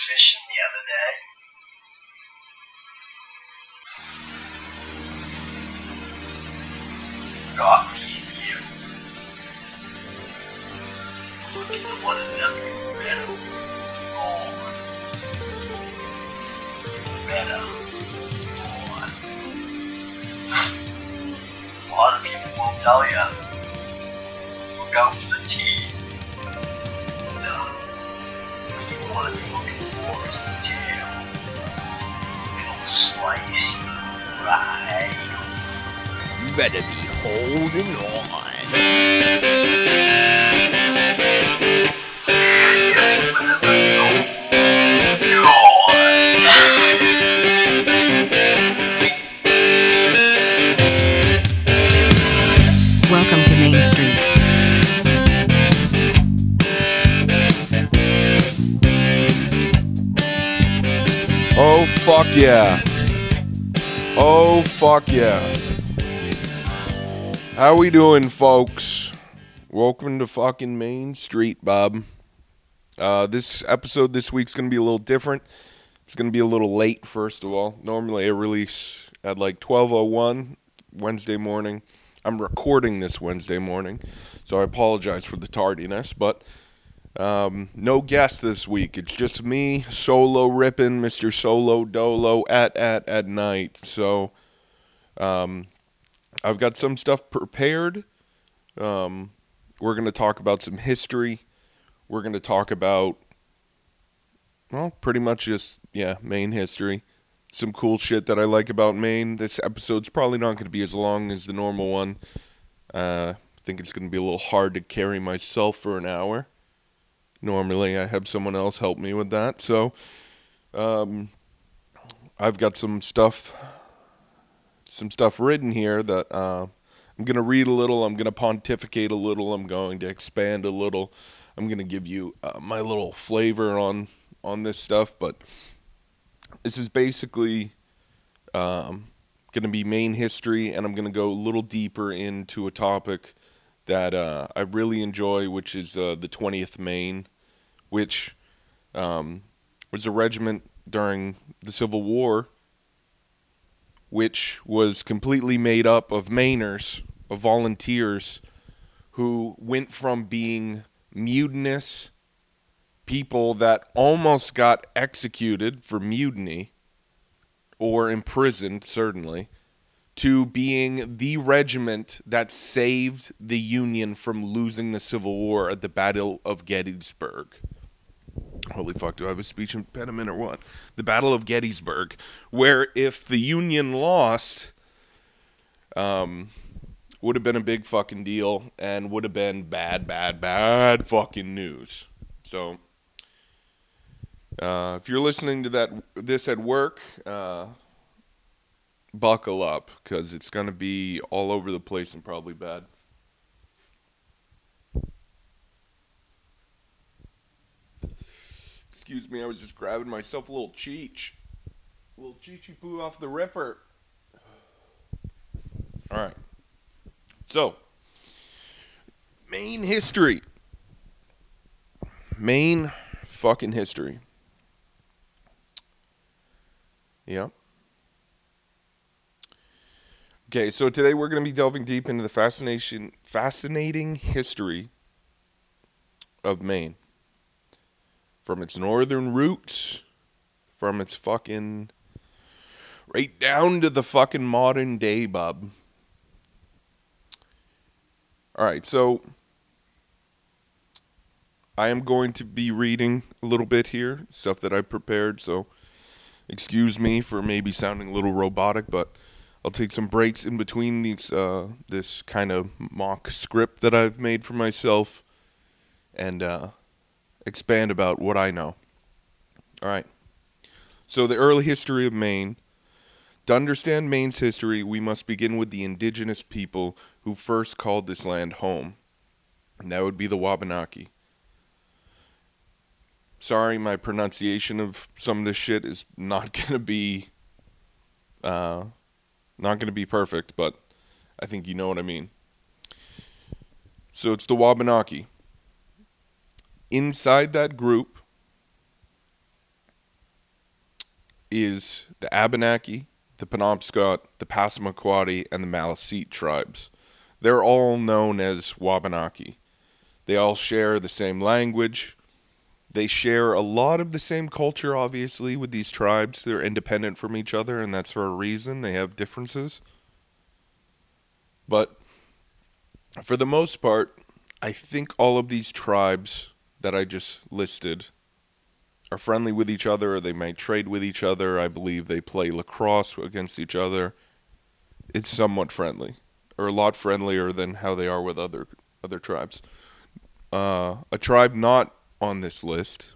fishing the other day. Got me in here. Look at one of them meadow. Oh. Meadow. Oh. A lot of people will tell you. Look out for the teeth. Right You better be holding on. Welcome to Main Street. Oh fuck yeah. Oh fuck yeah. How we doing, folks? Welcome to fucking Main Street, Bob. Uh, this episode this week's gonna be a little different. It's gonna be a little late, first of all. Normally I release at like twelve oh one Wednesday morning. I'm recording this Wednesday morning, so I apologize for the tardiness, but um, no guest this week. It's just me solo ripping, Mr. Solo Dolo at at at night. So, um, I've got some stuff prepared. Um, we're gonna talk about some history. We're gonna talk about, well, pretty much just yeah, Maine history. Some cool shit that I like about Maine. This episode's probably not gonna be as long as the normal one. Uh, I think it's gonna be a little hard to carry myself for an hour normally I have someone else help me with that. So um, I've got some stuff some stuff written here that uh, I'm going to read a little, I'm going to pontificate a little, I'm going to expand a little. I'm going to give you uh, my little flavor on on this stuff, but this is basically um, going to be Maine history and I'm going to go a little deeper into a topic that uh, I really enjoy, which is uh, the 20th Maine, which um, was a regiment during the Civil War, which was completely made up of Mainers, of volunteers, who went from being mutinous people that almost got executed for mutiny or imprisoned, certainly to being the regiment that saved the Union from losing the Civil War at the Battle of Gettysburg. Holy fuck, do I have a speech impediment or what? The Battle of Gettysburg, where if the Union lost, um, would have been a big fucking deal and would have been bad, bad, bad fucking news. So, uh, if you're listening to that this at work, uh, buckle up because it's going to be all over the place and probably bad. Excuse me, I was just grabbing myself a little cheech. A little cheechy poo off the ripper. All right. So, Maine history. Maine fucking history. Yep. Okay, so today we're going to be delving deep into the fascination, fascinating history of Maine, from its northern roots, from its fucking right down to the fucking modern day, bub. All right, so I am going to be reading a little bit here, stuff that I prepared. So excuse me for maybe sounding a little robotic, but I'll take some breaks in between these uh, this kind of mock script that I've made for myself, and uh, expand about what I know. All right. So the early history of Maine. To understand Maine's history, we must begin with the indigenous people who first called this land home, and that would be the Wabanaki. Sorry, my pronunciation of some of this shit is not gonna be. Uh, not going to be perfect, but I think you know what I mean. So it's the Wabanaki. Inside that group, is the Abenaki, the Penobscot, the Passamaquoddy, and the Maliseet tribes. They're all known as Wabanaki. They all share the same language. They share a lot of the same culture, obviously, with these tribes. They're independent from each other, and that's for a reason. They have differences. But for the most part, I think all of these tribes that I just listed are friendly with each other, or they might trade with each other. I believe they play lacrosse against each other. It's somewhat friendly, or a lot friendlier than how they are with other other tribes. Uh, a tribe not on this list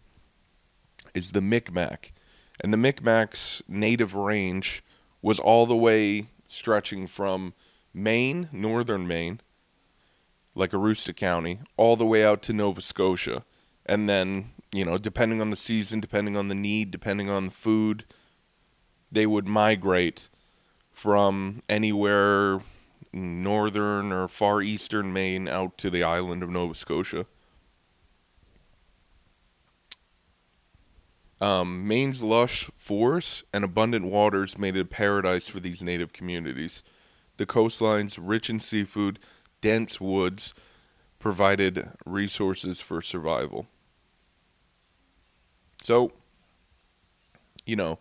is the Micmac, and the Micmac's native range was all the way stretching from Maine, northern Maine, like Aroostook County, all the way out to Nova Scotia. And then, you know, depending on the season, depending on the need, depending on the food, they would migrate from anywhere northern or far eastern Maine out to the island of Nova Scotia. Um, Maine's lush forests and abundant waters made it a paradise for these native communities. The coastlines, rich in seafood, dense woods, provided resources for survival. So, you know,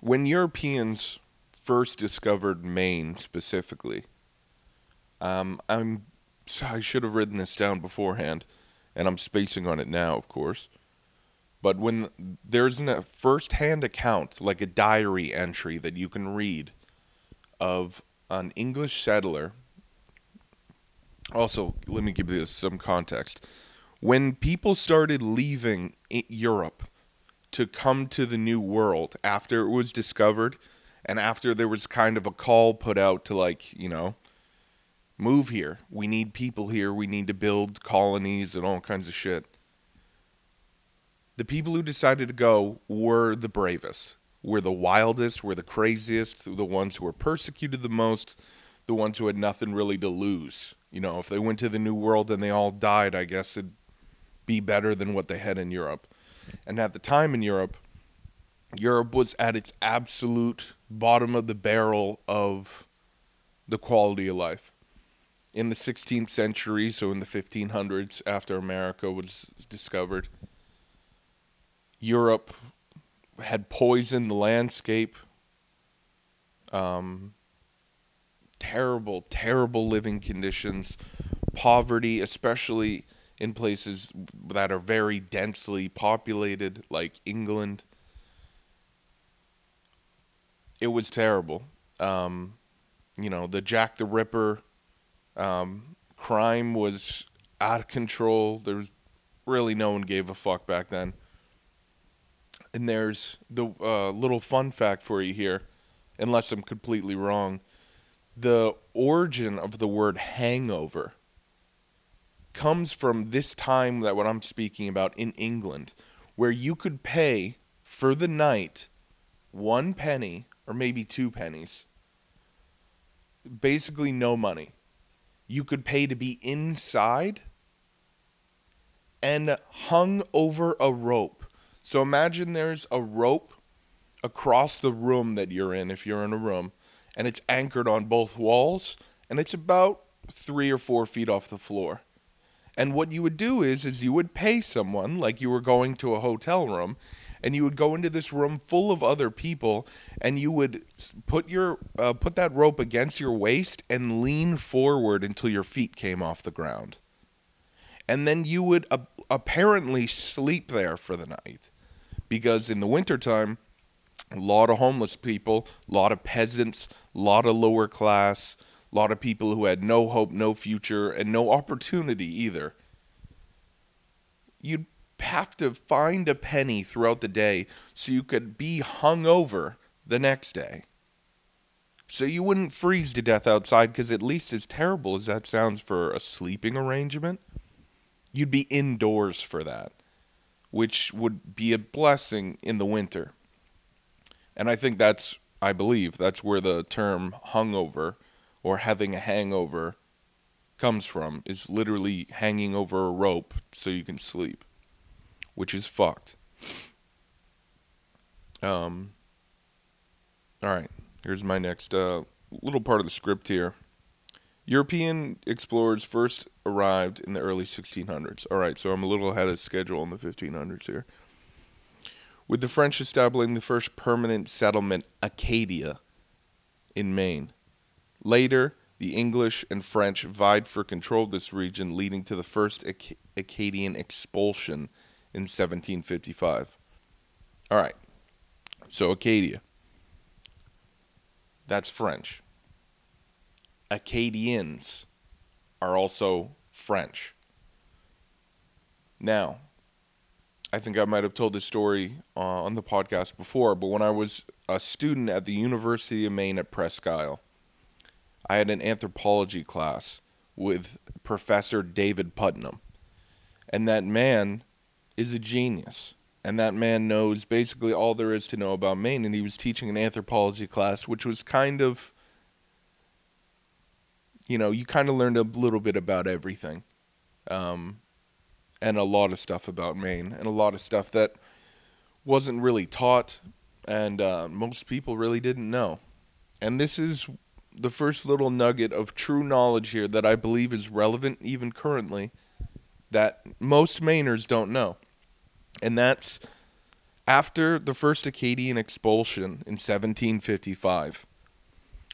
when Europeans first discovered Maine specifically, um, I'm I should have written this down beforehand, and I'm spacing on it now, of course. But when there's a first-hand account, like a diary entry that you can read of an English settler. Also, let me give this some context. When people started leaving Europe to come to the New World after it was discovered, and after there was kind of a call put out to, like, you know, move here. We need people here. We need to build colonies and all kinds of shit. The people who decided to go were the bravest, were the wildest, were the craziest, the ones who were persecuted the most, the ones who had nothing really to lose. You know, if they went to the New World and they all died, I guess it'd be better than what they had in Europe. And at the time in Europe, Europe was at its absolute bottom of the barrel of the quality of life. In the 16th century, so in the 1500s, after America was discovered, Europe had poisoned the landscape. Um, terrible, terrible living conditions, poverty, especially in places that are very densely populated, like England. It was terrible. Um, you know, the Jack the Ripper um, crime was out of control. There was really no one gave a fuck back then. And there's the uh, little fun fact for you here, unless I'm completely wrong. The origin of the word hangover comes from this time that what I'm speaking about in England, where you could pay for the night one penny or maybe two pennies, basically no money. You could pay to be inside and hung over a rope. So imagine there's a rope across the room that you're in, if you're in a room, and it's anchored on both walls, and it's about three or four feet off the floor. And what you would do is, is you would pay someone like you were going to a hotel room, and you would go into this room full of other people, and you would put your uh, put that rope against your waist and lean forward until your feet came off the ground, and then you would uh, apparently sleep there for the night, because in the wintertime, a lot of homeless people, a lot of peasants, a lot of lower class, a lot of people who had no hope, no future, and no opportunity either. You'd have to find a penny throughout the day so you could be hung over the next day. So you wouldn't freeze to death outside because at least as terrible as that sounds for a sleeping arrangement, you'd be indoors for that, which would be a blessing in the winter. And I think that's, I believe, that's where the term hungover or having a hangover comes from, is literally hanging over a rope so you can sleep, which is fucked. Um. All right. Here's my next uh, little part of the script here. European explorers first arrived in the early 1600s. All right, so I'm a little ahead of schedule in the 1500s here. With the French establishing the first permanent settlement, Acadia, in Maine. Later, the English and French vied for control of this region, leading to the first Ac- Acadian expulsion in 1755. All right, so Acadia. That's French. Acadians are also French. Now, I think I might have told this story uh, on the podcast before, but when I was a student at the University of Maine at Presque Isle, I had an anthropology class with Professor David Putnam. And that man is a genius. And that man knows basically all there is to know about Maine. And he was teaching an anthropology class, which was kind of you know, you kind of learned a little bit about everything. Um, and a lot of stuff about Maine, and a lot of stuff that wasn't really taught, and uh, most people really didn't know. And this is the first little nugget of true knowledge here that I believe is relevant even currently that most Mainers don't know. And that's after the first Acadian expulsion in 1755.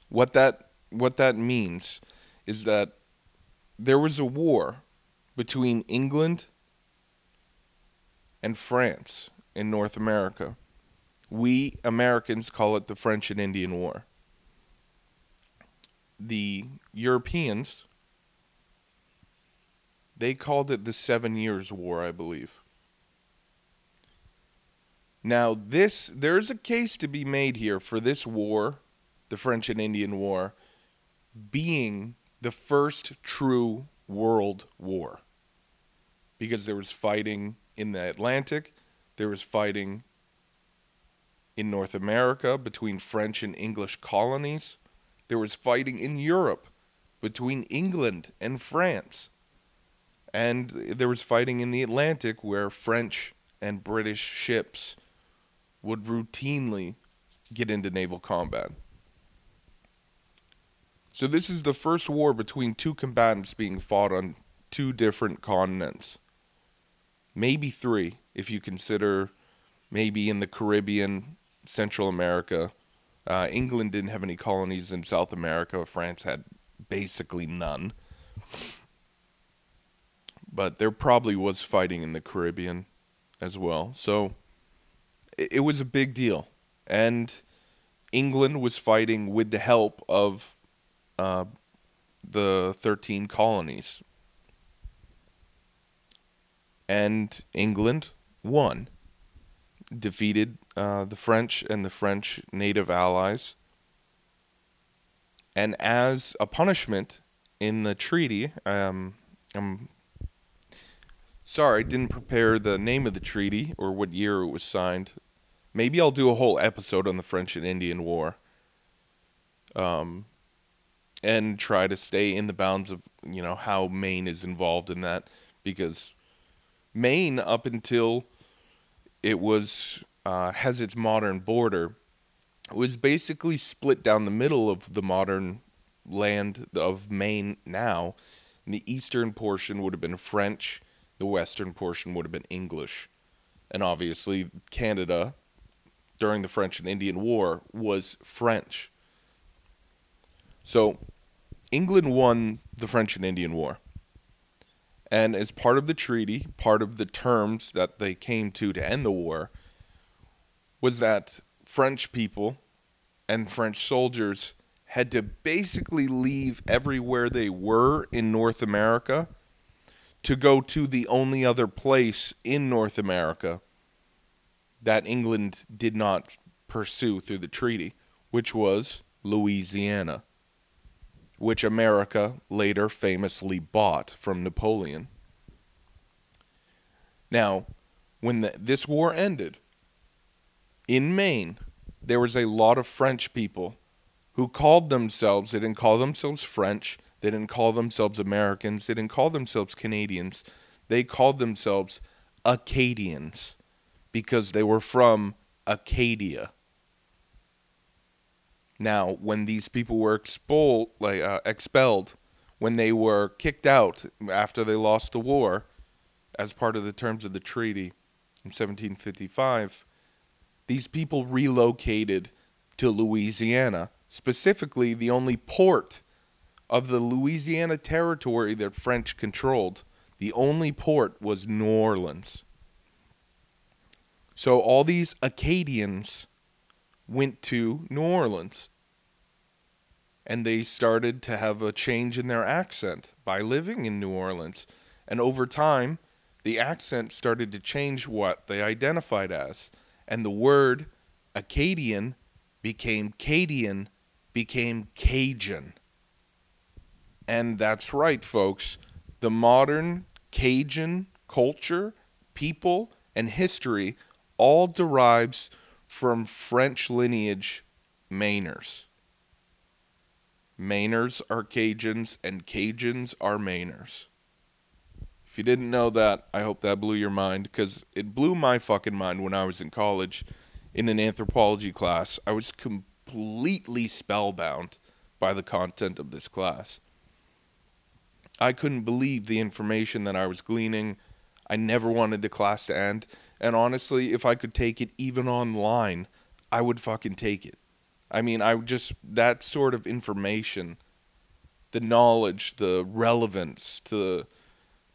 What that what that means is that there was a war between England and France in North America. We Americans call it the French and Indian War. The Europeans they called it the 7 years war, I believe. Now, this there's a case to be made here for this war, the French and Indian War, being the first true world war. Because there was fighting in the Atlantic, there was fighting in North America between French and English colonies, there was fighting in Europe between England and France. And there was fighting in the Atlantic where French and British ships would routinely get into naval combat. So this is the first war between two combatants being fought on two different continents. Maybe three, if you consider maybe in the Caribbean, Central America. Uh, England didn't have any colonies in South America. France had basically none. But there probably was fighting in the Caribbean as well. So it, it was a big deal. And England was fighting with the help of uh, the 13 colonies. And England won, defeated uh, the French and the French native allies. And as a punishment in the treaty, um, I'm sorry, I didn't prepare the name of the treaty or what year it was signed. Maybe I'll do a whole episode on the French and Indian War. Um, and try to stay in the bounds of you know how Maine is involved in that because Maine up until it was uh, has its modern border was basically split down the middle of the modern land of Maine now. And the eastern portion would have been French, the western portion would have been English. And obviously, Canada during the French and Indian War was French. So England won the French and Indian War. And as part of the treaty, part of the terms that they came to to end the war was that French people and French soldiers had to basically leave everywhere they were in North America to go to the only other place in North America that England did not pursue through the treaty, which was Louisiana which America later famously bought from Napoleon. Now, when the, this war ended, in Maine, there was a lot of French people who called themselves, they didn't call themselves French, they didn't call themselves Americans, they didn't call themselves Canadians, they called themselves Acadians because they were from Acadia. Now, when these people were expelled, like uh, expelled, when they were kicked out after they lost the war, as part of the terms of the treaty in 1755, these people relocated to Louisiana, specifically the only port of the Louisiana territory that French controlled. The only port was New Orleans. So all these Acadians went to New Orleans and they started to have a change in their accent by living in New Orleans. And over time, the accent started to change what they identified as. And the word Acadian became Cadian, became Cajun. And that's right, folks. The modern Cajun culture, people, and history all derives from French lineage Mainers. Mainers are Cajuns, and Cajuns are Mainers. If you didn't know that, I hope that blew your mind because it blew my fucking mind when I was in college in an anthropology class. I was completely spellbound by the content of this class. I couldn't believe the information that I was gleaning. I never wanted the class to end. And honestly, if I could take it even online, I would fucking take it. I mean, I just, that sort of information, the knowledge, the relevance, to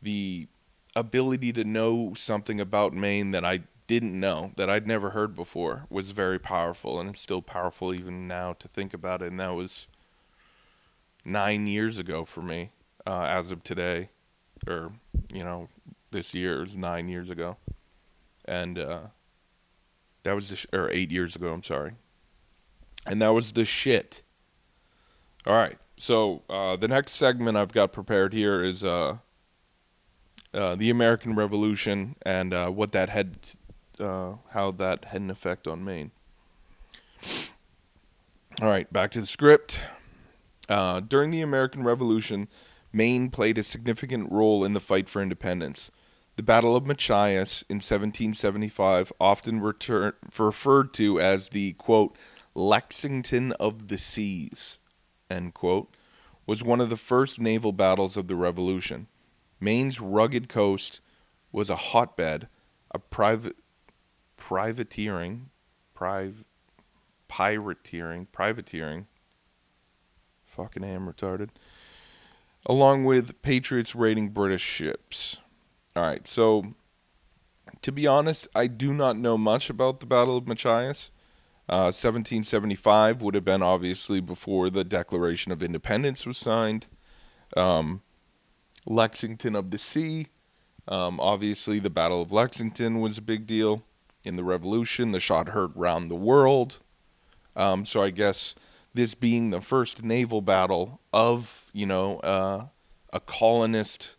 the ability to know something about Maine that I didn't know, that I'd never heard before, was very powerful. And it's still powerful even now to think about it. And that was nine years ago for me, uh, as of today, or, you know, this year is nine years ago. And, uh, that was sh- or eight years ago. I'm sorry, and that was the shit. All right, so uh, the next segment I've got prepared here is uh, uh, the American Revolution and uh, what that had, uh, how that had an effect on Maine. All right, back to the script. Uh, during the American Revolution, Maine played a significant role in the fight for independence. The Battle of Machias in 1775, often referred to as the quote Lexington of the seas, quote, was one of the first naval battles of the Revolution. Maine's rugged coast was a hotbed of private privateering, priv, pirateering, privateering. Fucking am retarded. Along with Patriots raiding British ships. All right, so to be honest, I do not know much about the Battle of Machias. Uh, 1775 would have been obviously before the Declaration of Independence was signed. Um, Lexington of the Sea, um, obviously the Battle of Lexington was a big deal in the Revolution. The shot heard round the world. Um, so I guess this being the first naval battle of you know uh, a colonist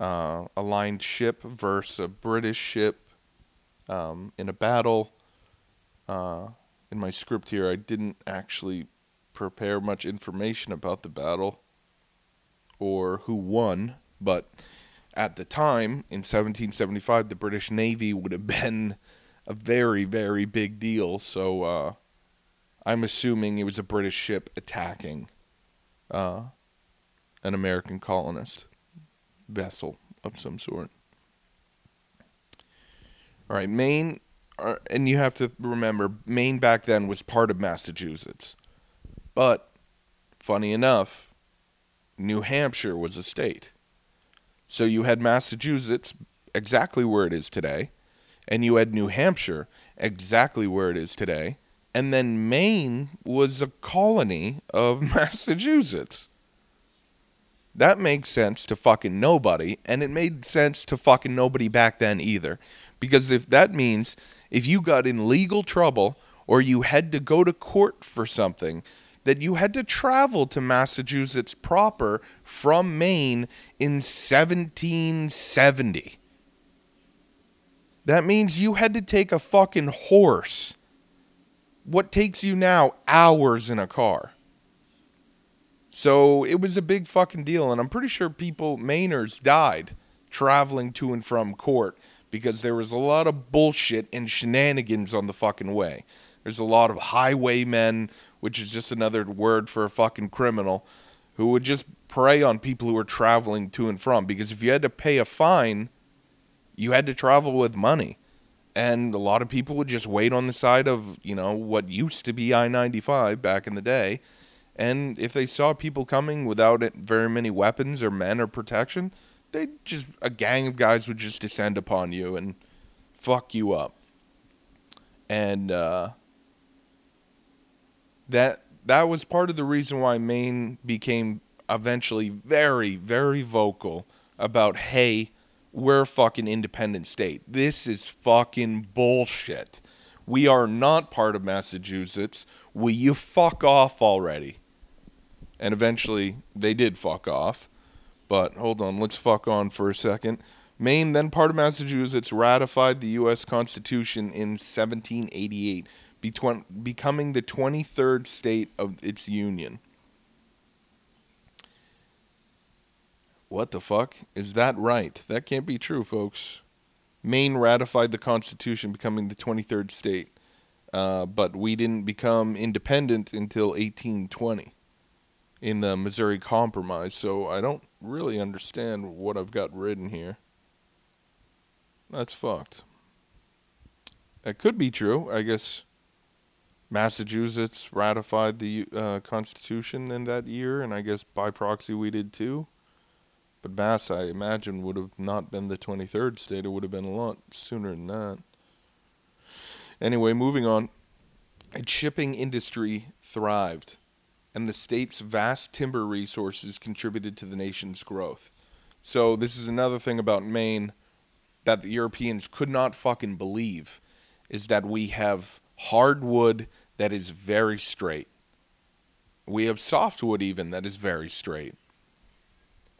uh, aligned ship versus a British ship um, in a battle. Uh, in my script here, I didn't actually prepare much information about the battle or who won, but at the time in 1775, the British Navy would have been a very, very big deal. So uh, I'm assuming it was a British ship attacking uh, an American colonist vessel of some sort. All right, Maine, uh, and you have to remember, Maine back then was part of Massachusetts. But, funny enough, New Hampshire was a state. So you had Massachusetts exactly where it is today, and you had New Hampshire exactly where it is today, and then Maine was a colony of Massachusetts. That makes sense to fucking nobody, and it made sense to fucking nobody back then either. Because if that means if you got in legal trouble or you had to go to court for something, that you had to travel to Massachusetts proper from Maine in 1770. That means you had to take a fucking horse. What takes you now hours in a car? So it was a big fucking deal, and I'm pretty sure people, Mainers, died traveling to and from court because there was a lot of bullshit and shenanigans on the fucking way. There's a lot of highwaymen, which is just another word for a fucking criminal, who would just prey on people who were traveling to and from. Because if you had to pay a fine, you had to travel with money. And a lot of people would just wait on the side of, you know, what used to be I 95 back in the day. And if they saw people coming without very many weapons or men or protection, they just, a gang of guys would just descend upon you and fuck you up. And, uh, that that was part of the reason why Maine became eventually very, very vocal about, hey, we're a fucking independent state. This is fucking bullshit. We are not part of Massachusetts. Will you fuck off already? And eventually they did fuck off. But hold on, let's fuck on for a second. Maine, then part of Massachusetts, ratified the U.S. Constitution in 1788 between, becoming the 23rd state of its union. What the fuck? Is that right? That can't be true, folks. Maine ratified the Constitution, becoming the 23rd state, uh, but we didn't become independent until 1820 in the Missouri Compromise, so I don't really understand what I've got written here. That's fucked. That could be true. I guess Massachusetts ratified the uh, Constitution in that year, and I guess by proxy we did too. But Mass, I imagine, would have not been the 23rd state. It would have been a lot sooner than that. Anyway, moving on. Its shipping industry thrived, and the state's vast timber resources contributed to the nation's growth. So, this is another thing about Maine that the Europeans could not fucking believe is that we have hardwood that is very straight. We have softwood even that is very straight.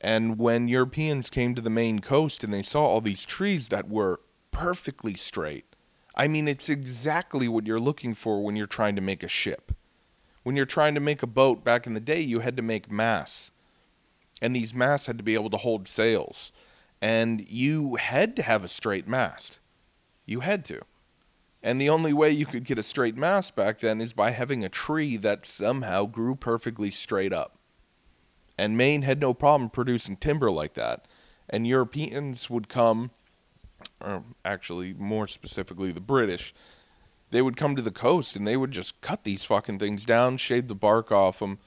And when Europeans came to the Maine coast and they saw all these trees that were perfectly straight, I mean, it's exactly what you're looking for when you're trying to make a ship. When you're trying to make a boat back in the day, you had to make masts. And these masts had to be able to hold sails. And you had to have a straight mast. You had to. And the only way you could get a straight mast back then is by having a tree that somehow grew perfectly straight up. And Maine had no problem producing timber like that. And Europeans would come, or actually, more specifically, the British, they would come to the coast and they would just cut these fucking things down, shave the bark off them.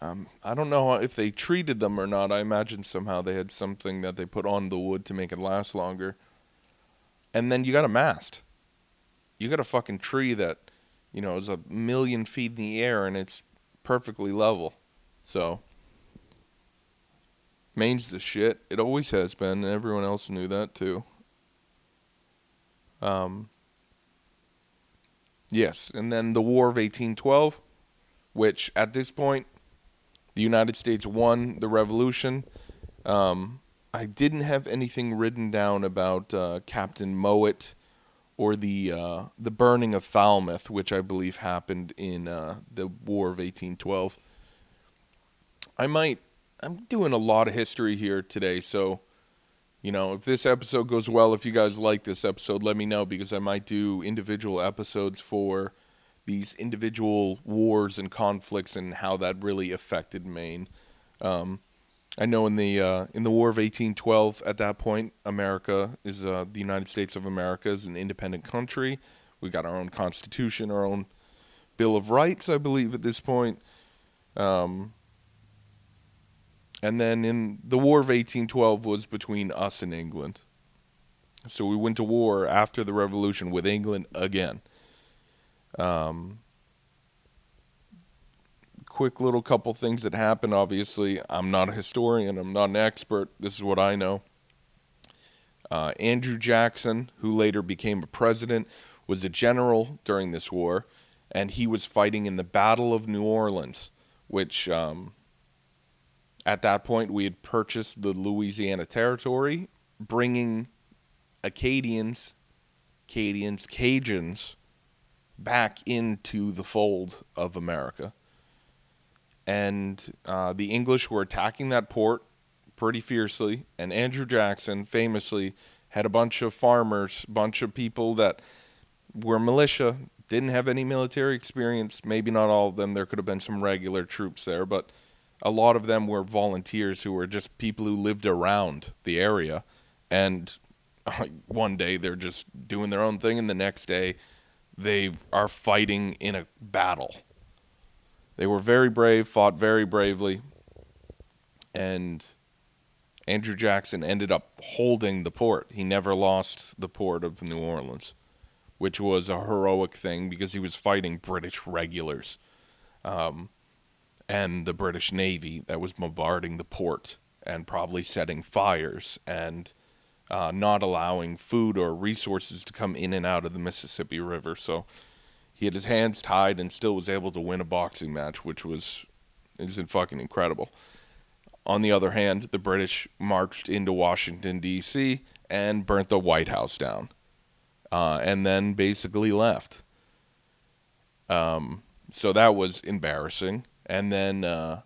Um, I don't know if they treated them or not. I imagine somehow they had something that they put on the wood to make it last longer. And then you got a mast you got a fucking tree that, you know, is a million feet in the air and it's perfectly level. So, Maine's the shit. It always has been, everyone else knew that too. Um, yes, and then the War of 1812, which at this point, the United States won the Revolution. Um, I didn't have anything written down about uh, Captain Mowat or the uh, the burning of Falmouth, which I believe happened in uh, the War of 1812. I might. I'm doing a lot of history here today, so you know if this episode goes well, if you guys like this episode, let me know because I might do individual episodes for these individual wars and conflicts and how that really affected Maine. Um, I know in the uh, in the War of 1812, at that point, America is uh, the United States of America is an independent country. We got our own constitution, our own Bill of Rights, I believe, at this point. Um, and then in the War of 1812 was between us and England. So we went to war after the Revolution with England again. Um, quick little couple things that happened. Obviously, I'm not a historian, I'm not an expert. This is what I know. Uh, Andrew Jackson, who later became a president, was a general during this war, and he was fighting in the Battle of New Orleans, which um, at that point we had purchased the Louisiana Territory, bringing Acadians, Cajuns back into the fold of America and uh, the English were attacking that port pretty fiercely. And Andrew Jackson famously had a bunch of farmers, bunch of people that were militia, didn't have any military experience. Maybe not all of them. There could have been some regular troops there, but a lot of them were volunteers who were just people who lived around the area. And one day they're just doing their own thing, and the next day they are fighting in a battle. They were very brave, fought very bravely, and Andrew Jackson ended up holding the port. He never lost the port of New Orleans, which was a heroic thing because he was fighting British regulars um, and the British Navy that was bombarding the port and probably setting fires and uh, not allowing food or resources to come in and out of the Mississippi River. So he had his hands tied and still was able to win a boxing match, which was isn't fucking incredible. On the other hand, the British marched into Washington D.C. and burnt the White House down, uh, and then basically left. Um, so that was embarrassing. And then, uh,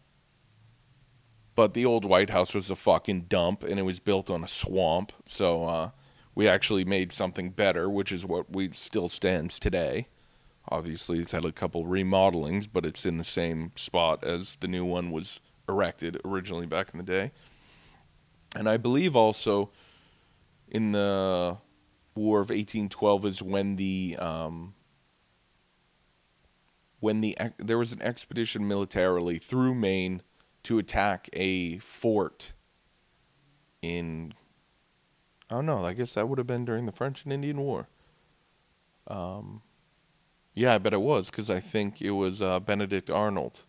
but the old White House was a fucking dump, and it was built on a swamp. So uh, we actually made something better, which is what we still stands today. Obviously, it's had a couple remodelings, but it's in the same spot as the new one was erected originally back in the day. And I believe also in the War of 1812 is when the um, when the there was an expedition militarily through Maine to attack a fort in I don't know, I guess that would have been during the French and Indian War. Um yeah, I bet it was because I think it was uh, Benedict Arnold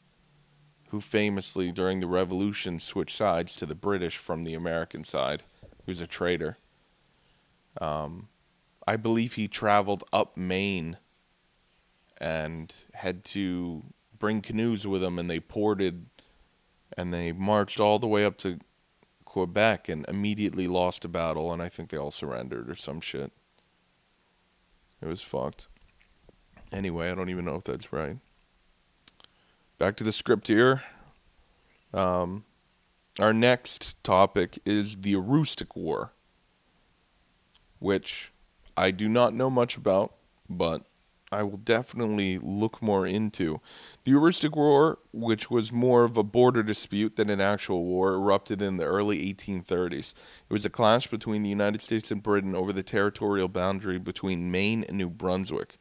who famously during the revolution switched sides to the British from the American side, who's a traitor. Um, I believe he traveled up Maine and had to bring canoes with them, and they ported and they marched all the way up to Quebec and immediately lost a battle, and I think they all surrendered or some shit. It was fucked. Anyway, I don't even know if that's right. Back to the script here. Um, our next topic is the Aroostook War, which I do not know much about, but I will definitely look more into. The Aroostook War, which was more of a border dispute than an actual war, erupted in the early 1830s. It was a clash between the United States and Britain over the territorial boundary between Maine and New Brunswick.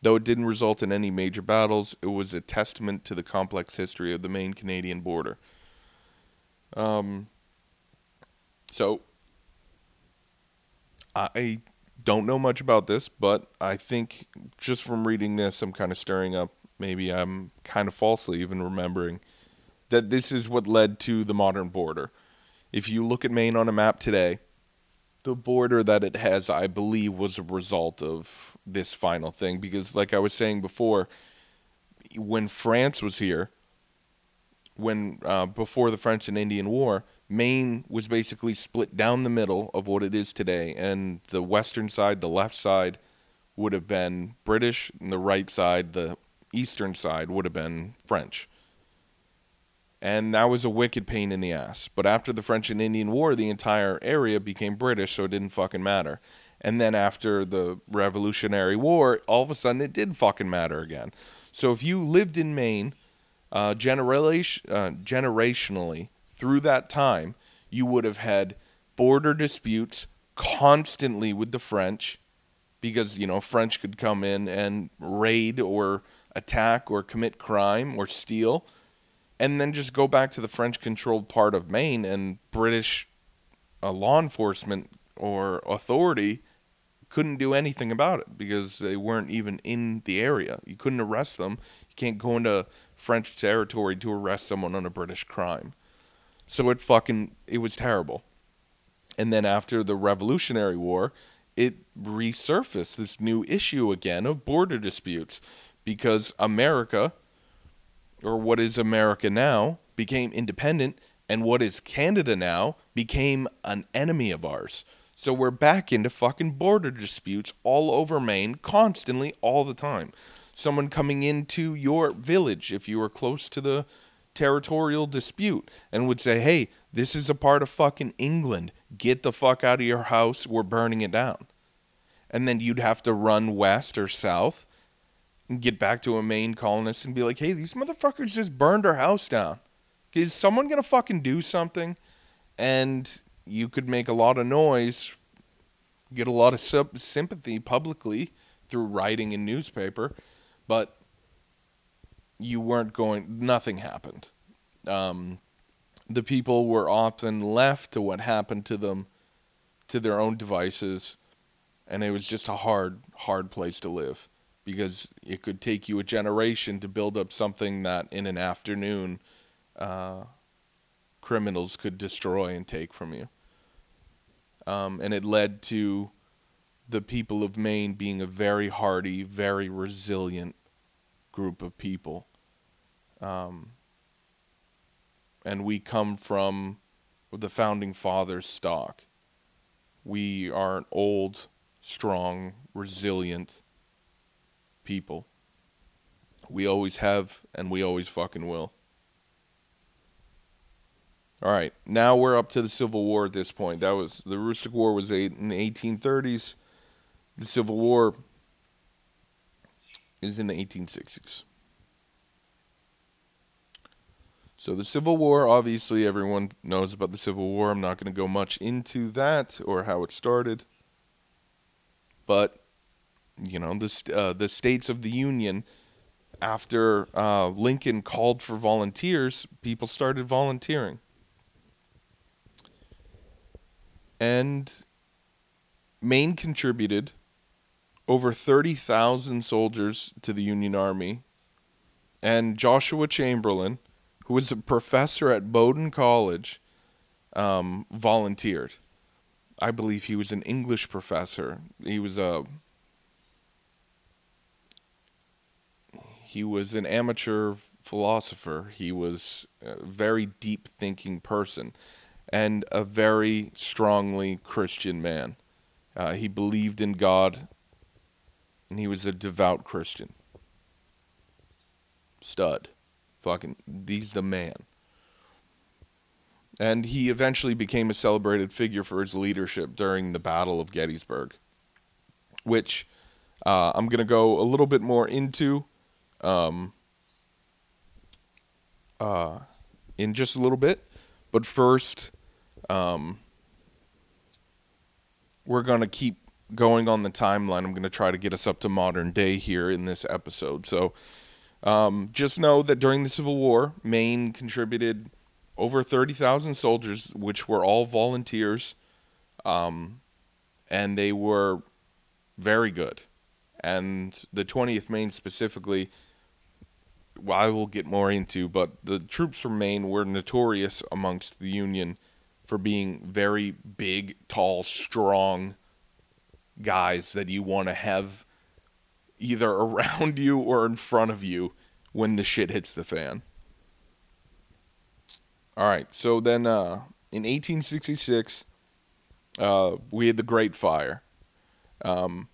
Though it didn't result in any major battles, it was a testament to the complex history of the Maine Canadian border. Um, so, I don't know much about this, but I think just from reading this, I'm kind of stirring up. Maybe I'm kind of falsely even remembering that this is what led to the modern border. If you look at Maine on a map today, the border that it has, I believe, was a result of this final thing. Because, like I was saying before, when France was here, when uh, before the French and Indian War, Maine was basically split down the middle of what it is today, and the western side, the left side, would have been British, and the right side, the eastern side, would have been French. And that was a wicked pain in the ass. But after the French and Indian War, the entire area became British, so it didn't fucking matter. And then after the Revolutionary War, all of a sudden it did fucking matter again. So if you lived in Maine, uh, generation, uh, generationally, through that time, you would have had border disputes constantly with the French because, you know, French could come in and raid or attack or commit crime or steal and then just go back to the French controlled part of Maine and British uh, law enforcement or authority couldn't do anything about it because they weren't even in the area. You couldn't arrest them. You can't go into French territory to arrest someone on a British crime. So it fucking it was terrible. And then after the Revolutionary War, it resurfaced this new issue again of border disputes because America or what is America now became independent and what is Canada now became an enemy of ours. So we're back into fucking border disputes all over Maine constantly all the time. Someone coming into your village if you were close to the territorial dispute and would say, hey, this is a part of fucking England. get the fuck out of your house, we're burning it down. And then you'd have to run west or south and get back to a Maine colonist and be like, hey, these motherfuckers just burned our house down. Is someone going to fucking do something? And you could make a lot of noise, get a lot of sympathy publicly through writing in newspaper, but you weren't going, nothing happened. Um, the people were often left to what happened to them, to their own devices, and it was just a hard, hard place to live because it could take you a generation to build up something that in an afternoon uh, criminals could destroy and take from you. Um, and it led to the people of Maine being a very hardy, very resilient group of people. Um, and we come from the founding fathers' stock. We are an old, strong, resilient people. We always have, and we always fucking will. All right, now we're up to the Civil War at this point. That was the Aroostook War was in the 1830s. The Civil War is in the 1860s. So the Civil War, obviously, everyone knows about the Civil War. I'm not going to go much into that or how it started, but you know, the uh, the states of the Union. After uh, Lincoln called for volunteers, people started volunteering. And Maine contributed over 30,000 soldiers to the Union Army. And Joshua Chamberlain, who was a professor at Bowdoin College, um, volunteered. I believe he was an English professor. He was a he was an amateur philosopher. He was a very deep thinking person and a very strongly Christian man. Uh, he believed in God and he was a devout Christian. Stud. Fucking, he's the man. And he eventually became a celebrated figure for his leadership during the Battle of Gettysburg, which uh, I'm going to go a little bit more into um, uh, in just a little bit. But first, um, we're going to keep going on the timeline. I'm going to try to get us up to modern day here in this episode. So um, just know that during the Civil War, Maine contributed over 30,000 soldiers, which were all volunteers, um, and they were very good. And the 20th Maine specifically, well, I will get more into, but the troops from Maine were notorious amongst the Union for being very big, tall, strong guys that you want to have either around you or in front of you when the shit hits the fan. All right, so then uh, in 1866, uh, we had the Great Fire. Um,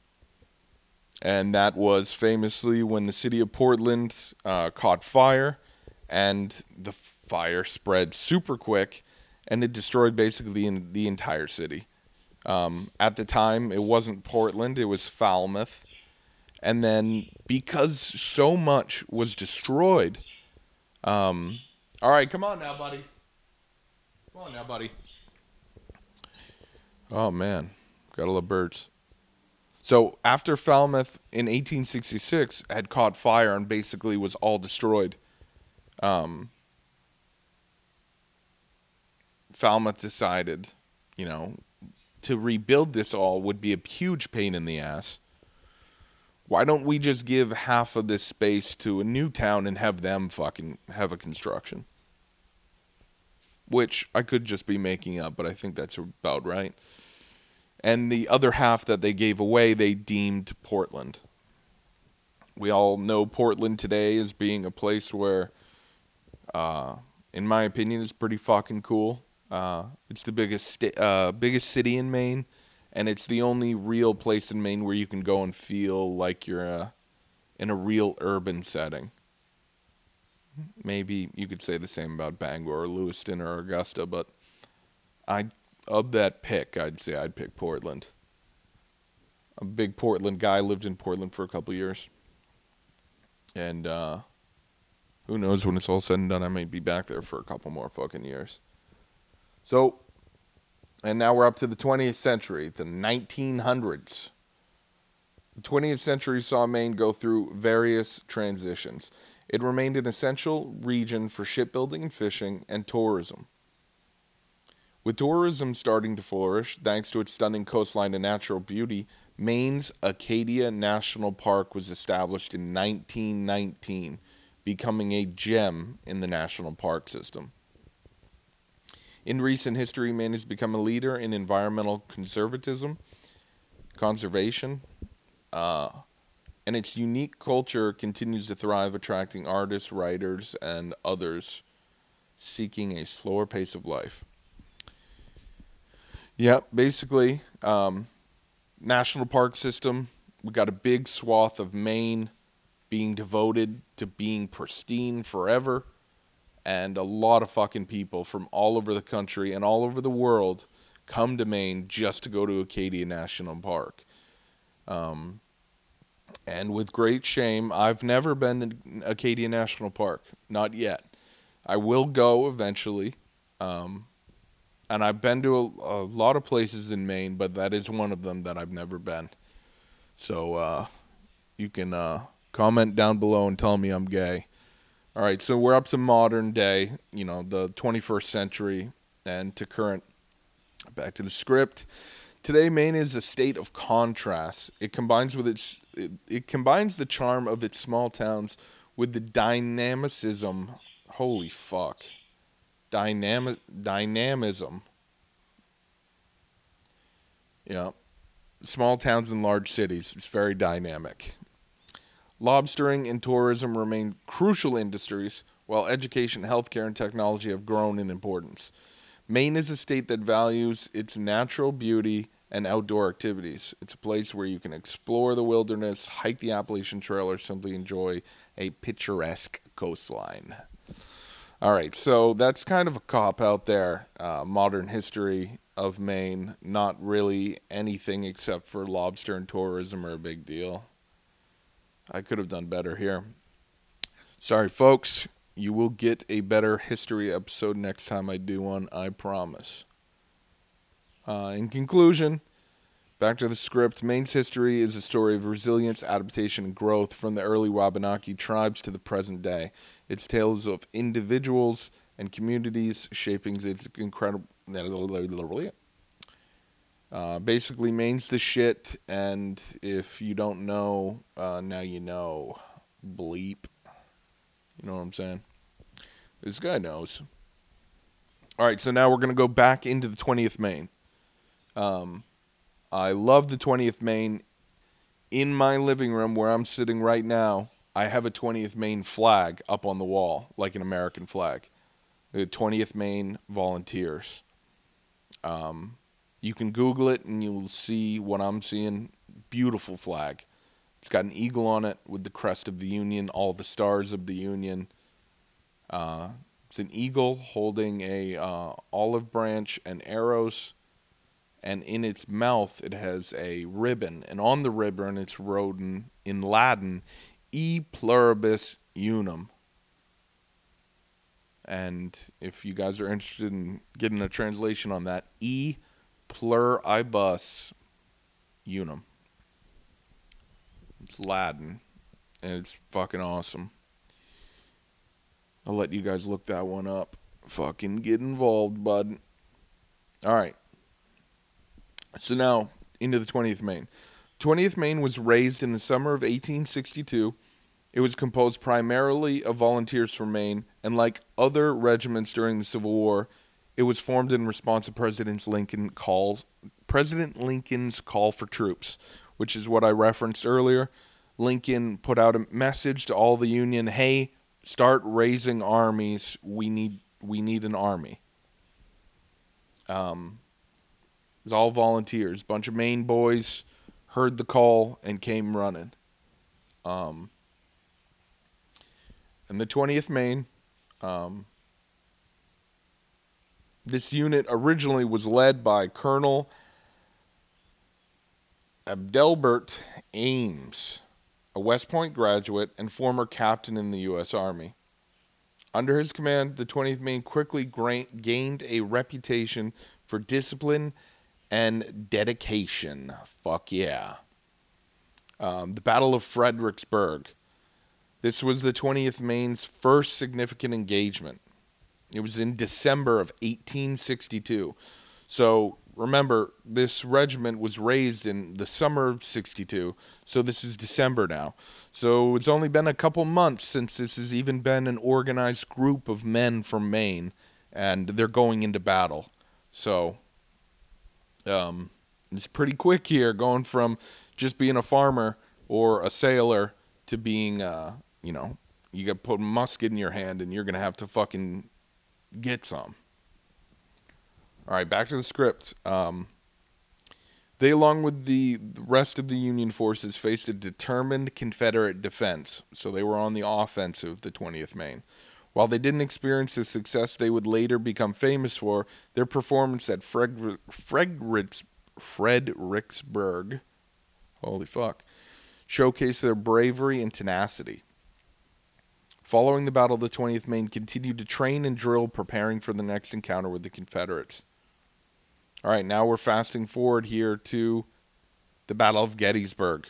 and that was famously when the city of Portland uh, caught fire, and the fire spread super quick, and it destroyed basically the entire city. Um, at the time, it wasn't Portland; it was Falmouth, and then because so much was destroyed, um, all right, come on now, buddy. Come on now, buddy. Oh man, gotta love birds. So after Falmouth in 1866 had caught fire and basically was all destroyed, um, Falmouth decided, you know, to rebuild this all would be a huge pain in the ass. Why don't we just give half of this space to a new town and have them fucking have a construction? Which I could just be making up, but I think that's about right and the other half that they gave away they deemed Portland. We all know Portland today as being a place where, uh, in my opinion, is pretty fucking cool. Uh, it's the biggest uh, biggest city in Maine, and it's the only real place in Maine where you can go and feel like you're uh, in a real urban setting. Maybe you could say the same about Bangor or Lewiston or Augusta, but I of that pick, I'd say I'd pick Portland. A big Portland guy. Lived in Portland for a couple years, and uh, who knows when it's all said and done, I might be back there for a couple more fucking years. So, and now we're up to the 20th century, the 1900s. The 20th century saw Maine go through various transitions. It remained an essential region for shipbuilding and fishing and tourism. With tourism starting to flourish, thanks to its stunning coastline and natural beauty, Maine's Acadia National Park was established in 1919, becoming a gem in the national park system. In recent history, Maine has become a leader in environmental conservatism, conservation, uh, and its unique culture continues to thrive, attracting artists, writers, and others seeking a slower pace of life. Yep, basically, um, national park system. We got a big swath of Maine being devoted to being pristine forever, and a lot of fucking people from all over the country and all over the world come to Maine just to go to Acadia National Park. Um, and with great shame, I've never been to Acadia National Park, not yet. I will go eventually. Um, and I've been to a, a, lot of places in Maine, but that is one of them that I've never been. So uh, you can uh, comment down below and tell me I'm gay. All right, so we're up to modern day, you know, the 21st century, and to current. Back to the script. Today, Maine is a state of contrast. It combines with its it, it combines the charm of its small towns with the dynamicism. Holy fuck dynamic dynamism. Yeah. Small towns and large cities. It's very dynamic. Lobstering and tourism remain crucial industries, while education, healthcare, and technology have grown in importance. Maine is a state that values its natural beauty and outdoor activities. It's a place where you can explore the wilderness, hike the Appalachian Trail, or simply enjoy a picturesque coastline. All right, so that's kind of a cop out there. Uh, modern history of Maine, not really anything except for lobster and tourism are a big deal. I could have done better here. Sorry, folks. You will get a better history episode next time I do one, I promise. Uh, in conclusion, back to the script. Maine's history is a story of resilience, adaptation, and growth from the early Wabanaki tribes to the present day. It's tales of individuals and communities shaping its incredible. Uh, basically, Maine's the shit, and if you don't know, uh, now you know. Bleep. You know what I'm saying? This guy knows. All right, so now we're going to go back into the 20th Maine. Um, I love the 20th Maine. In my living room where I'm sitting right now, I have a 20th Maine flag up on the wall, like an American flag. The 20th Maine Volunteers. Um, you can Google it and you'll see what I'm seeing. Beautiful flag. It's got an eagle on it with the crest of the Union, all the stars of the Union. Uh, it's an eagle holding a uh, olive branch and arrows, and in its mouth it has a ribbon, and on the ribbon it's written in Latin, e pluribus unum. And if you guys are interested in getting a translation on that, e pluribus unum. It's Latin, and it's fucking awesome. I'll let you guys look that one up. Fucking get involved, bud. All right. So now into the 20th Maine. 20th Maine was raised in the summer of 1862. It was composed primarily of volunteers from Maine, and like other regiments during the Civil War, it was formed in response to President Lincoln calls President Lincoln's call for troops, which is what I referenced earlier. Lincoln put out a message to all the Union, "Hey, start raising armies. We need we need an army." Um, it was all volunteers, bunch of Maine boys heard the call and came running. Um, and the 20th Maine, um, This unit originally was led by Colonel Adelbert Ames, a West Point graduate and former captain in the U.S. Army. Under his command, the 20th Maine quickly gained a reputation for discipline and dedication. Fuck yeah. Um, the Battle of Fredericksburg. This was the 20th Maine's first significant engagement. It was in December of 1862. So remember, this regiment was raised in the summer of 62. So this is December now. So it's only been a couple months since this has even been an organized group of men from Maine, and they're going into battle. So um, it's pretty quick here, going from just being a farmer or a sailor to being, uh, you know, you got put a musket in your hand and you're going to have to fucking get some. All right, back to the script. Um, they, along with the rest of the Union forces, faced a determined Confederate defense, so they were on the offensive, the 20th Maine. While they didn't experience the success they would later become famous for, their performance at Fred, Fredricks, Fredericksburg, holy fuck, showcased their bravery and tenacity. Following the battle, the 20th Maine continued to train and drill, preparing for the next encounter with the Confederates. All right, now we're fasting forward here to the Battle of Gettysburg,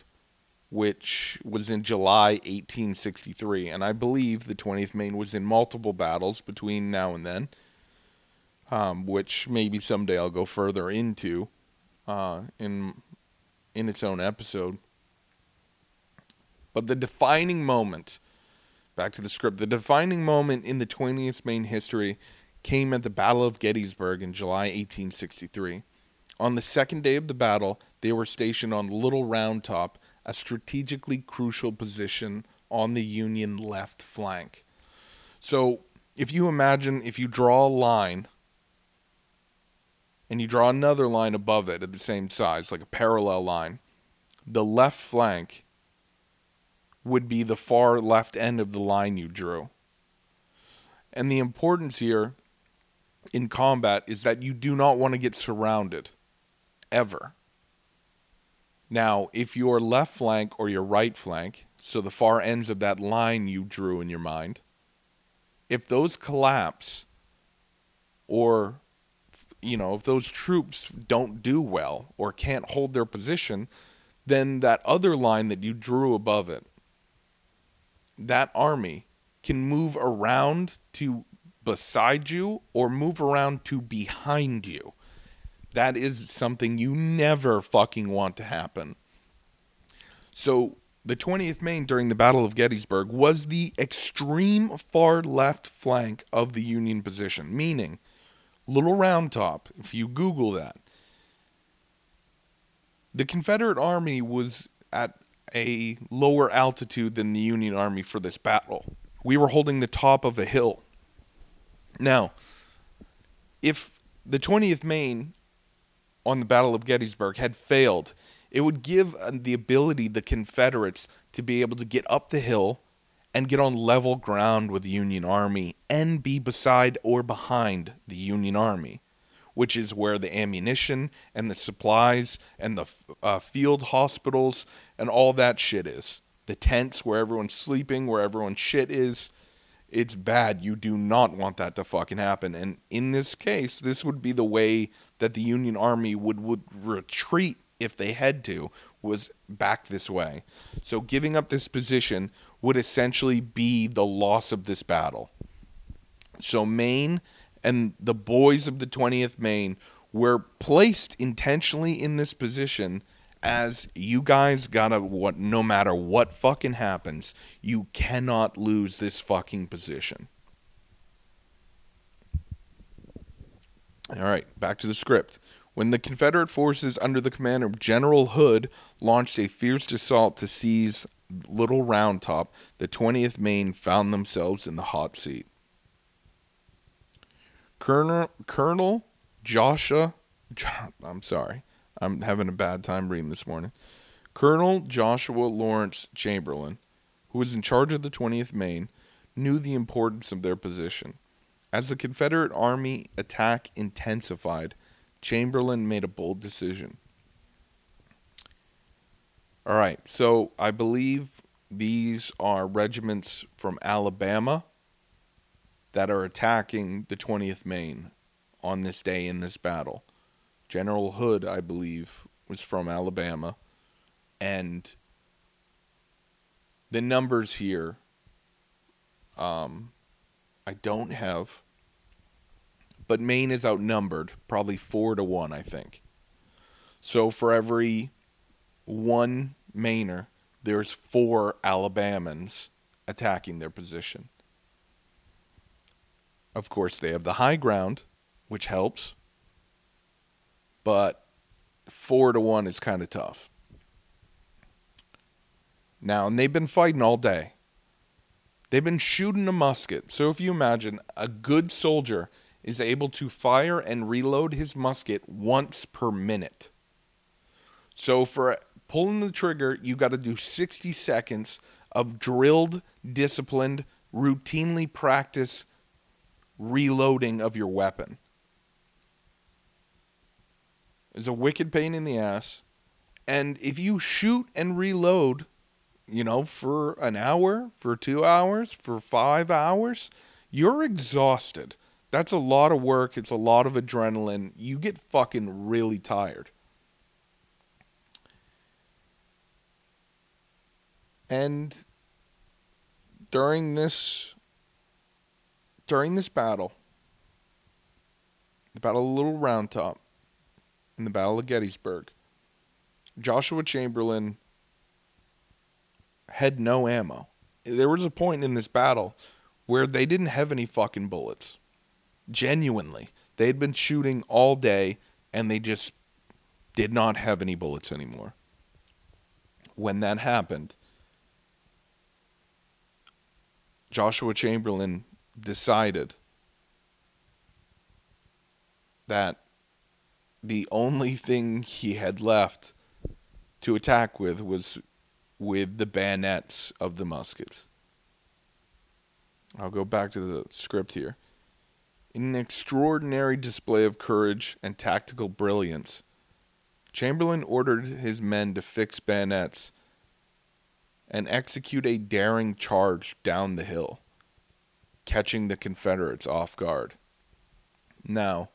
which was in July 1863. And I believe the 20th Maine was in multiple battles between now and then, um, which maybe someday I'll go further into uh, in, in its own episode. But the defining moment, back to the script, the defining moment in the 20th Maine history came at the Battle of Gettysburg in July 1863. On the second day of the battle, they were stationed on Little Round Top, a strategically crucial position on the Union left flank. So, if you imagine, if you draw a line and you draw another line above it at the same size, like a parallel line, the left flank would be the far left end of the line you drew. And the importance here in combat is that you do not want to get surrounded ever. Now, if your left flank or your right flank, so the far ends of that line you drew in your mind, if those collapse or you know, if those troops don't do well or can't hold their position, then that other line that you drew above it, that army can move around to beside you or move around to behind you. That is something you never fucking want to happen. So, the 20th Maine during the Battle of Gettysburg was the extreme far left flank of the Union position, meaning Little Round Top, if you Google that, the Confederate Army was at a lower altitude than the Union Army for this battle. We were holding the top of a hill. Now, if the 20th Maine on the Battle of Gettysburg had failed, it would give uh, the ability the Confederates to be able to get up the hill and get on level ground with the Union Army and be beside or behind the Union Army, which is where the ammunition and the supplies and the uh, field hospitals and all that shit is. The tents where everyone's sleeping, where everyone's shit is. It's bad. You do not want that to fucking happen. And in this case, this would be the way that the Union Army would, would retreat if they had to, was back this way. So giving up this position would essentially be the loss of this battle. So Maine and the boys of the 20th Maine were placed intentionally in this position as you guys gotta what no matter what fucking happens, you cannot lose this fucking position. All right, back to the script. When the Confederate forces under the command of General Hood launched a fierce assault to seize Little Round Top, the 20th Maine found themselves in the hot seat. Colonel Colonel Joshua I'm sorry. I'm having a bad time reading this morning. Colonel Joshua Lawrence Chamberlain, who was in charge of the 20th Maine, knew the importance of their position. As the Confederate Army attack intensified, Chamberlain made a bold decision. All right, so I believe these are regiments from Alabama that are attacking the 20th Maine on this day in this battle. General Hood, I believe, was from Alabama. And the numbers here, um, I don't have, but Maine is outnumbered, probably four to one, I think. So for every one Mainer, there's four Alabamans attacking their position. Of course, they have the high ground, which helps, but four to one is kind of tough. Now, and they've been fighting all day. They've been shooting a musket. So if you imagine a good soldier is able to fire and reload his musket once per minute. So for pulling the trigger, you got to do 60 seconds of drilled, disciplined, routinely practice reloading of your weapon. It's a wicked pain in the ass. And if you shoot and reload, you know, for an hour, for two hours, for five hours, you're exhausted. That's a lot of work. It's a lot of adrenaline. You get fucking really tired. And during this during this battle, the Battle of Little Round Top and the Battle of Gettysburg, Joshua Chamberlain had no ammo. There was a point in this battle where they didn't have any fucking bullets. Genuinely. They had been shooting all day and they just did not have any bullets anymore. When that happened, Joshua Chamberlain decided that the only thing he had left to attack with was with the bayonets of the muskets. I'll go back to the script here. In an extraordinary display of courage and tactical brilliance, Chamberlain ordered his men to fix bayonets and execute a daring charge down the hill, catching the Confederates off guard. Now,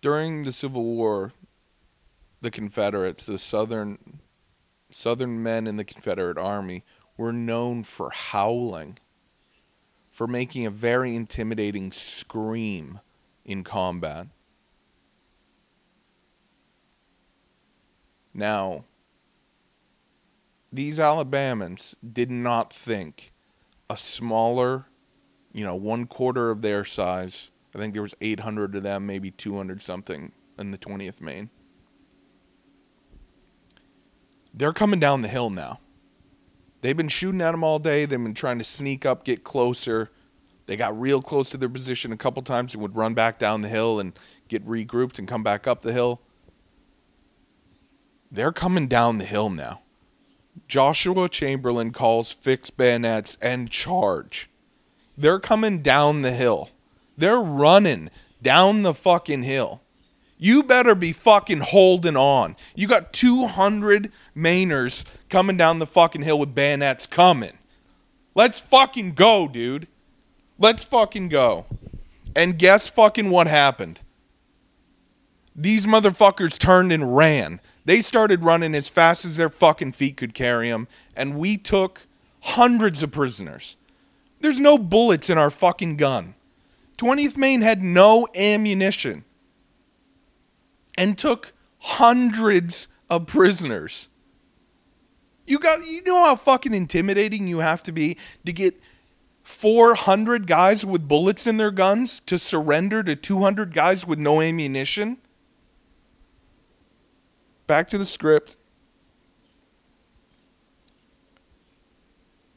during the Civil War, the Confederates, the Southern Southern men in the Confederate Army, were known for howling, for making a very intimidating scream in combat. Now, these Alabamans did not think a smaller, you know, one quarter of their size. I think there was 800 of them, maybe 200 something in the 20th Maine. They're coming down the hill now. They've been shooting at them all day. They've been trying to sneak up, get closer. They got real close to their position a couple times and would run back down the hill and get regrouped and come back up the hill. They're coming down the hill now. Joshua Chamberlain calls fix bayonets and charge. They're coming down the hill. They're running down the fucking hill. You better be fucking holding on. You got 200 Mainers coming down the fucking hill with bayonets coming. Let's fucking go, dude. Let's fucking go. And guess fucking what happened? These motherfuckers turned and ran. They started running as fast as their fucking feet could carry them, and we took hundreds of prisoners. There's no bullets in our fucking gun. 20th Maine had no ammunition and took hundreds of prisoners. You got you know how fucking intimidating you have to be to get 400 guys with bullets in their guns to surrender to 200 guys with no ammunition? Back to the script.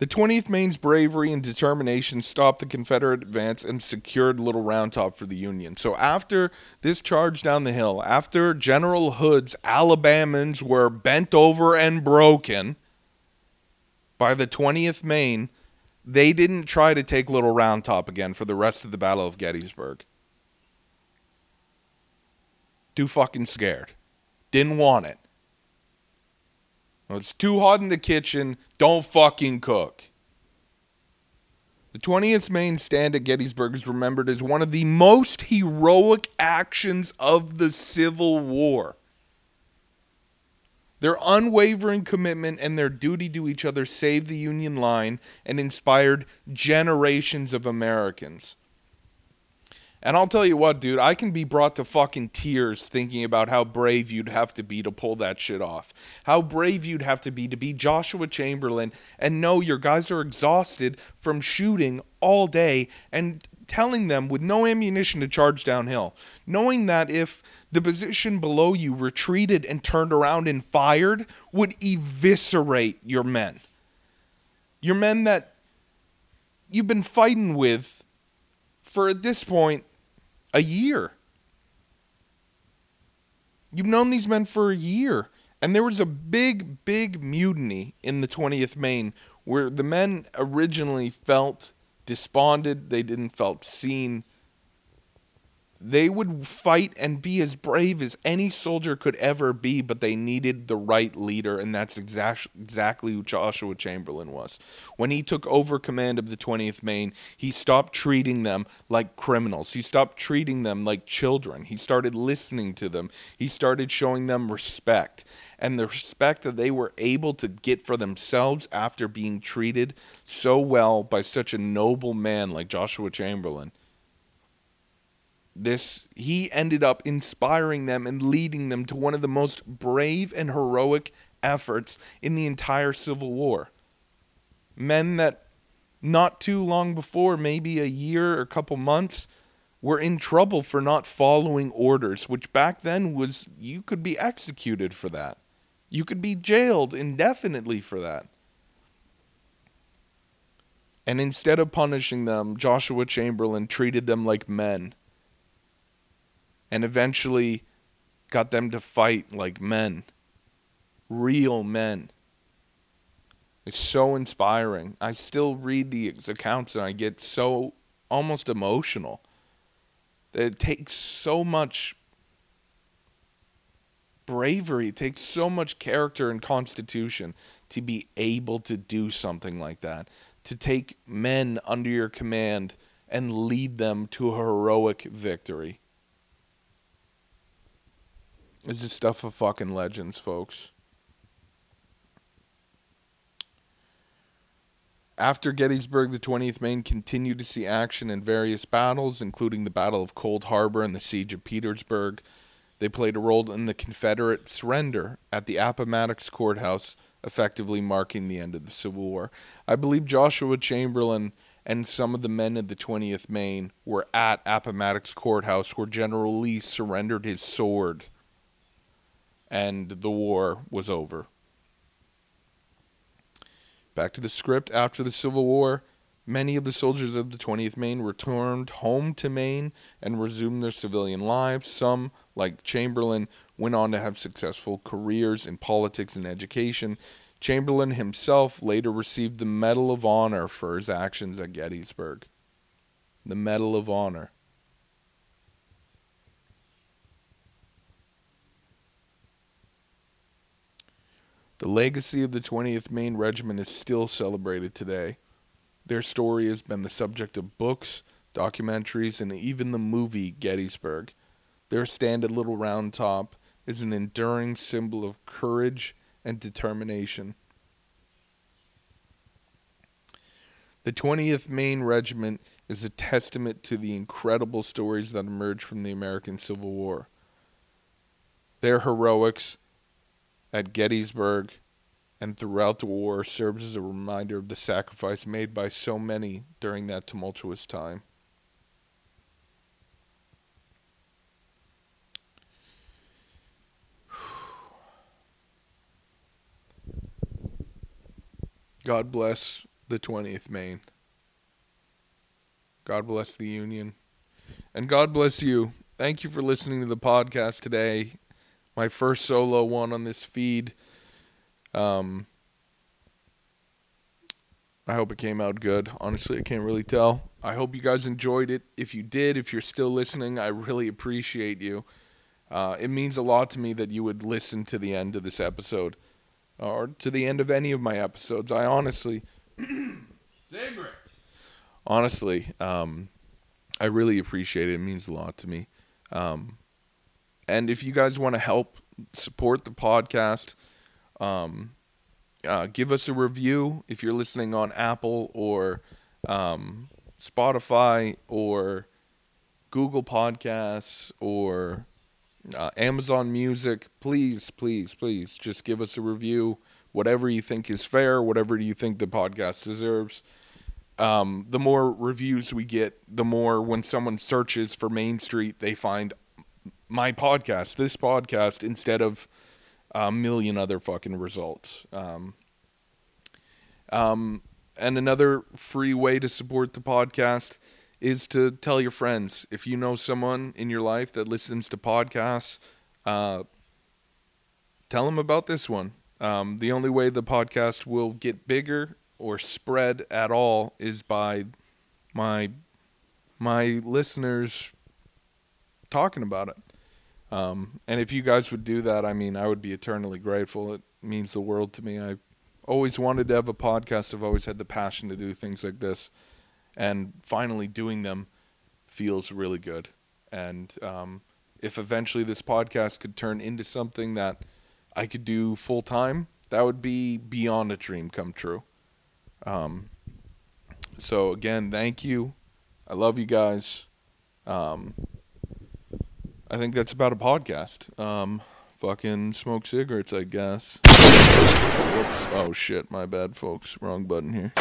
The 20th Maine's bravery and determination stopped the Confederate advance and secured Little Round Top for the Union. So after this charge down the hill, after General Hood's Alabamans were bent over and broken by the 20th Maine, they didn't try to take Little Round Top again for the rest of the Battle of Gettysburg. Too fucking scared. Didn't want it. It's too hot in the kitchen. Don't fucking cook. The 20th Maine stand at Gettysburg is remembered as one of the most heroic actions of the Civil War. Their unwavering commitment and their duty to each other saved the Union line and inspired generations of Americans. And I'll tell you what, dude, I can be brought to fucking tears thinking about how brave you'd have to be to pull that shit off. How brave you'd have to be to be Joshua Chamberlain and know your guys are exhausted from shooting all day and telling them with no ammunition to charge downhill. Knowing that if the position below you retreated and turned around and fired would eviscerate your men. Your men that you've been fighting with for at this point a year. You've known these men for a year. And there was a big, big mutiny in the 20th Maine where the men originally felt desponded, they didn't felt seen. They would fight and be as brave as any soldier could ever be, but they needed the right leader, and that's exact, exactly who Joshua Chamberlain was. When he took over command of the 20th Maine, he stopped treating them like criminals. He stopped treating them like children. He started listening to them. He started showing them respect. And the respect that they were able to get for themselves after being treated so well by such a noble man like Joshua Chamberlain this he ended up inspiring them and leading them to one of the most brave and heroic efforts in the entire civil war. Men that not too long before maybe a year or a couple months were in trouble for not following orders which back then was you could be executed for that. You could be jailed indefinitely for that. And instead of punishing them joshua chamberlain treated them like men and eventually got them to fight like men, real men. It's so inspiring. I still read the accounts and I get so almost emotional. It takes so much bravery, it takes so much character and constitution to be able to do something like that, to take men under your command and lead them to a heroic victory. This is stuff of fucking legends, folks. After Gettysburg, the 20th Maine continued to see action in various battles, including the Battle of Cold Harbor and the Siege of Petersburg. They played a role in the Confederate surrender at the Appomattox Courthouse, effectively marking the end of the Civil War. I believe Joshua Chamberlain and some of the men of the 20th Maine were at Appomattox Courthouse where General Lee surrendered his sword and the war was over. Back to the script after the Civil War, many of the soldiers of the 20th Maine returned home to Maine and resumed their civilian lives. Some, like Chamberlain, went on to have successful careers in politics and education. Chamberlain himself later received the Medal of Honor for his actions at Gettysburg. The Medal of Honor. The legacy of the 20th Maine Regiment is still celebrated today. Their story has been the subject of books, documentaries, and even the movie Gettysburg. Their stand at Little Round Top is an enduring symbol of courage and determination. The 20th Maine Regiment is a testament to the incredible stories that emerged from the American Civil War. Their heroics at Gettysburg and throughout the war serves as a reminder of the sacrifice made by so many during that tumultuous time. God bless the 20th Maine. God bless the Union. And God bless you. Thank you for listening to the podcast today my first solo one on this feed. Um, I hope it came out good. Honestly, I can't really tell. I hope you guys enjoyed it. If you did, if you're still listening, I really appreciate you. Uh, it means a lot to me that you would listen to the end of this episode or to the end of any of my episodes. I honestly, honestly, um, I really appreciate it. It means a lot to me. Um, and if you guys want to help support the podcast, um, uh, give us a review if you're listening on Apple or um, Spotify or Google Podcasts or uh, Amazon Music. Please, please, please just give us a review. Whatever you think is fair, whatever you think the podcast deserves. Um, the more reviews we get, the more when someone searches for Main Street, they find my podcast, this podcast, instead of a million other fucking results. Um, um, and another free way to support the podcast is to tell your friends. If you know someone in your life that listens to podcasts, uh, tell them about this one. Um, the only way the podcast will get bigger or spread at all is by my my listeners talking about it. Um, and if you guys would do that, I mean, I would be eternally grateful. It means the world to me. I always wanted to have a podcast. I've always had the passion to do things like this, and finally doing them feels really good. And um, if eventually this podcast could turn into something that I could do full time, that would be beyond a dream come true. Um, so again, thank you. I love you guys. Um, I think that's about a podcast. Um, fucking smoke cigarettes, I guess. Whoops. Oh shit, my bad, folks. Wrong button here.